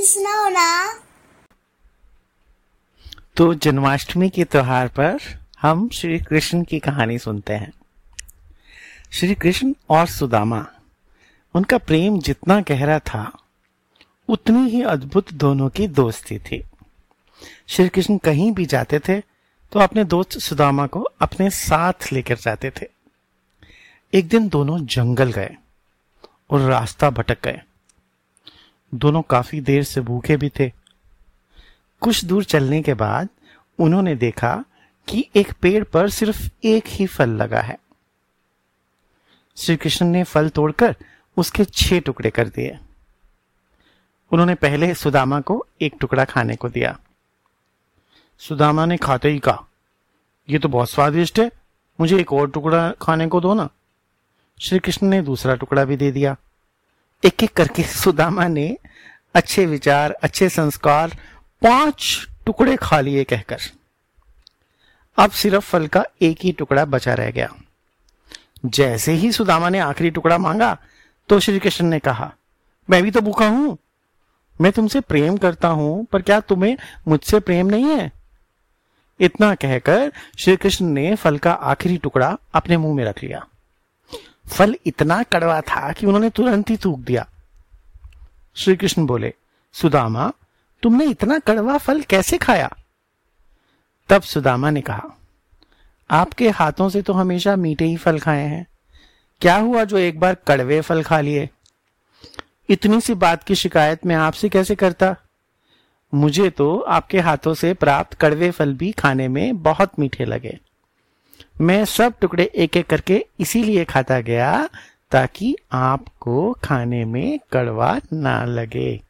ना तो जन्माष्टमी के त्योहार पर हम श्री कृष्ण की कहानी सुनते हैं। श्री कृष्ण और सुदामा, उनका प्रेम जितना गहरा था, उतनी ही अद्भुत दोनों की दोस्ती थी। श्री कृष्ण कहीं भी जाते थे तो अपने दोस्त सुदामा को अपने साथ लेकर जाते थे। एक दिन दोनों जंगल गए और रास्ता भटक गए। दोनों काफ़ी देर से भूखे भी थे। कुछ दूर चलने के बाद उन्होंने देखा कि एक पेड़ पर सिर्फ़ एक ही फल लगा है। श्री कृष्ण ने फल तोड़कर उसके छह टुकड़े कर दिए। उन्होंने पहले सुदामा को एक टुकड़ा खाने को दिया। सुदामा ने खाते ही कहा यह तो बहुत स्वादिष्ट है, मुझे एक और टुकड़ा खाने को दो ना। श्री कृष्ण ने दूसरा टुकड़ा भी दे दिया। एक एक करके सुदामा ने अच्छे विचार, अच्छे संस्कार, पाँच टुकड़े खा लिए कहकर। अब सिर्फ़ फल का एक ही टुकड़ा बचा रह गया। जैसे ही सुदामा ने आखिरी टुकड़ा मांगा तो श्री कृष्ण ने कहा, मैं भी तो भूखा हूँ। मैं तुमसे प्रेम करता हूँ, पर क्या तुम्हें मुझसे प्रेम नहीं है? इतना कहकर श्री कृष्ण ने फल का आखिरी टुकड़ा अपने मुँह में रख लिया। फल इतना कड़वा था कि उन्होंने तुरंत ही थूक दिया। श्री कृष्ण बोले, सुदामा, तुमने इतना कड़वा फल कैसे खाया? तब सुदामा ने कहा, आपके हाथों से तो हमेशा मीठे ही फल खाए हैं। क्या हुआ जो एक बार कड़वे फल खा लिए? इतनी सी बात की शिकायत मैं आपसे कैसे करता? मुझे तो आपके हाथों से प्राप्त कड़वे फल भी खाने में बहुत मीठे लगे। मैं सब टुकड़े एक एक करके इसीलिए खाता गया ताकि आपको खाने में कड़वा ना लगे।